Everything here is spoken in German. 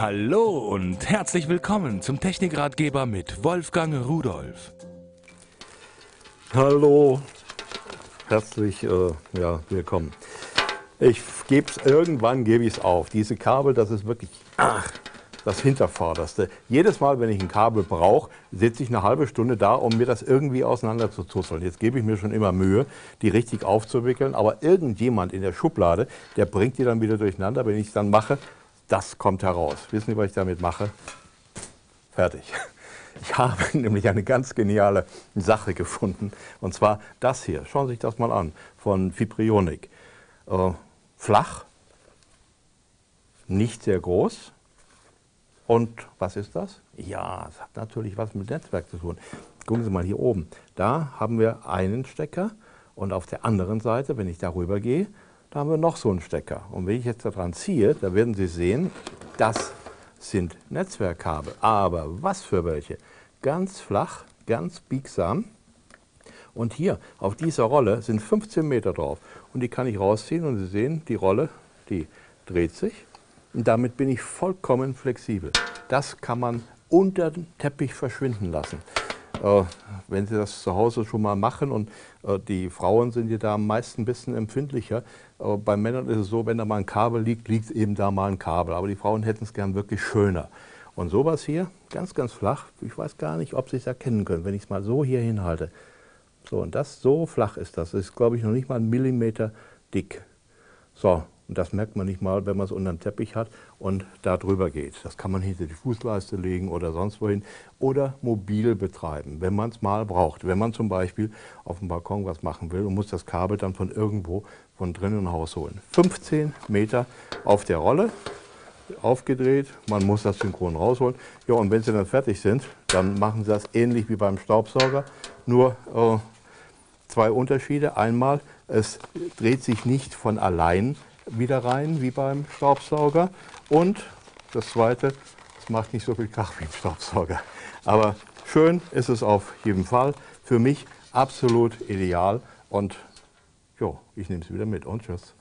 Hallo und herzlich willkommen zum Technikratgeber mit Wolfgang Rudolf. Hallo, herzlich äh, ja, willkommen. Ich gebe es irgendwann gebe ich es auf. Diese Kabel, das ist wirklich ach, das Hintervorderste. Jedes Mal, wenn ich ein Kabel brauche, sitze ich eine halbe Stunde da, um mir das irgendwie auseinander zu zuzeln. Jetzt gebe ich mir schon immer Mühe, die richtig aufzuwickeln. Aber irgendjemand in der Schublade, der bringt die dann wieder durcheinander. Wenn ich es dann mache, das kommt heraus. Wissen Sie, was ich damit mache? Fertig. Ich habe nämlich eine ganz geniale Sache gefunden. Und zwar das hier. Schauen Sie sich das mal an. Von Fibrionik. Äh, flach, nicht sehr groß, und was ist das? Ja, es hat natürlich was mit Netzwerk zu tun. Gucken Sie mal hier oben. Da haben wir einen Stecker und auf der anderen Seite, wenn ich darüber gehe, da haben wir noch so einen Stecker. Und wenn ich jetzt daran ziehe, da werden Sie sehen, das sind Netzwerkkabel. Aber was für welche? Ganz flach, ganz biegsam. Und hier auf dieser Rolle sind 15 Meter drauf. Und die kann ich rausziehen und Sie sehen, die Rolle, die dreht sich und damit bin ich vollkommen flexibel. Das kann man unter den Teppich verschwinden lassen. Äh, wenn Sie das zu Hause schon mal machen und äh, die Frauen sind ja da am meisten ein bisschen empfindlicher. Bei Männern ist es so, wenn da mal ein Kabel liegt, liegt eben da mal ein Kabel. Aber die Frauen hätten es gern wirklich schöner. Und sowas hier, ganz, ganz flach, ich weiß gar nicht, ob Sie es erkennen können, wenn ich es mal so hier hinhalte. So, und das, so flach ist das. Das ist, glaube ich, noch nicht mal ein Millimeter dick. So, und das merkt man nicht mal, wenn man es unter dem Teppich hat und da drüber geht. Das kann man hinter die Fußleiste legen oder sonst wohin oder mobil betreiben, wenn man es mal braucht. Wenn man zum Beispiel auf dem Balkon was machen will und muss das Kabel dann von irgendwo von drinnen im Haus holen. 15 Meter auf der Rolle, aufgedreht, man muss das synchron rausholen. Ja, und wenn Sie dann fertig sind, dann machen Sie das ähnlich wie beim Staubsauger, nur äh, zwei Unterschiede. Einmal, es dreht sich nicht von allein, wieder rein, wie beim Staubsauger. Und das Zweite, es macht nicht so viel Krach wie im Staubsauger. Aber schön ist es auf jeden Fall. Für mich absolut ideal. Und jo, ich nehme es wieder mit und tschüss.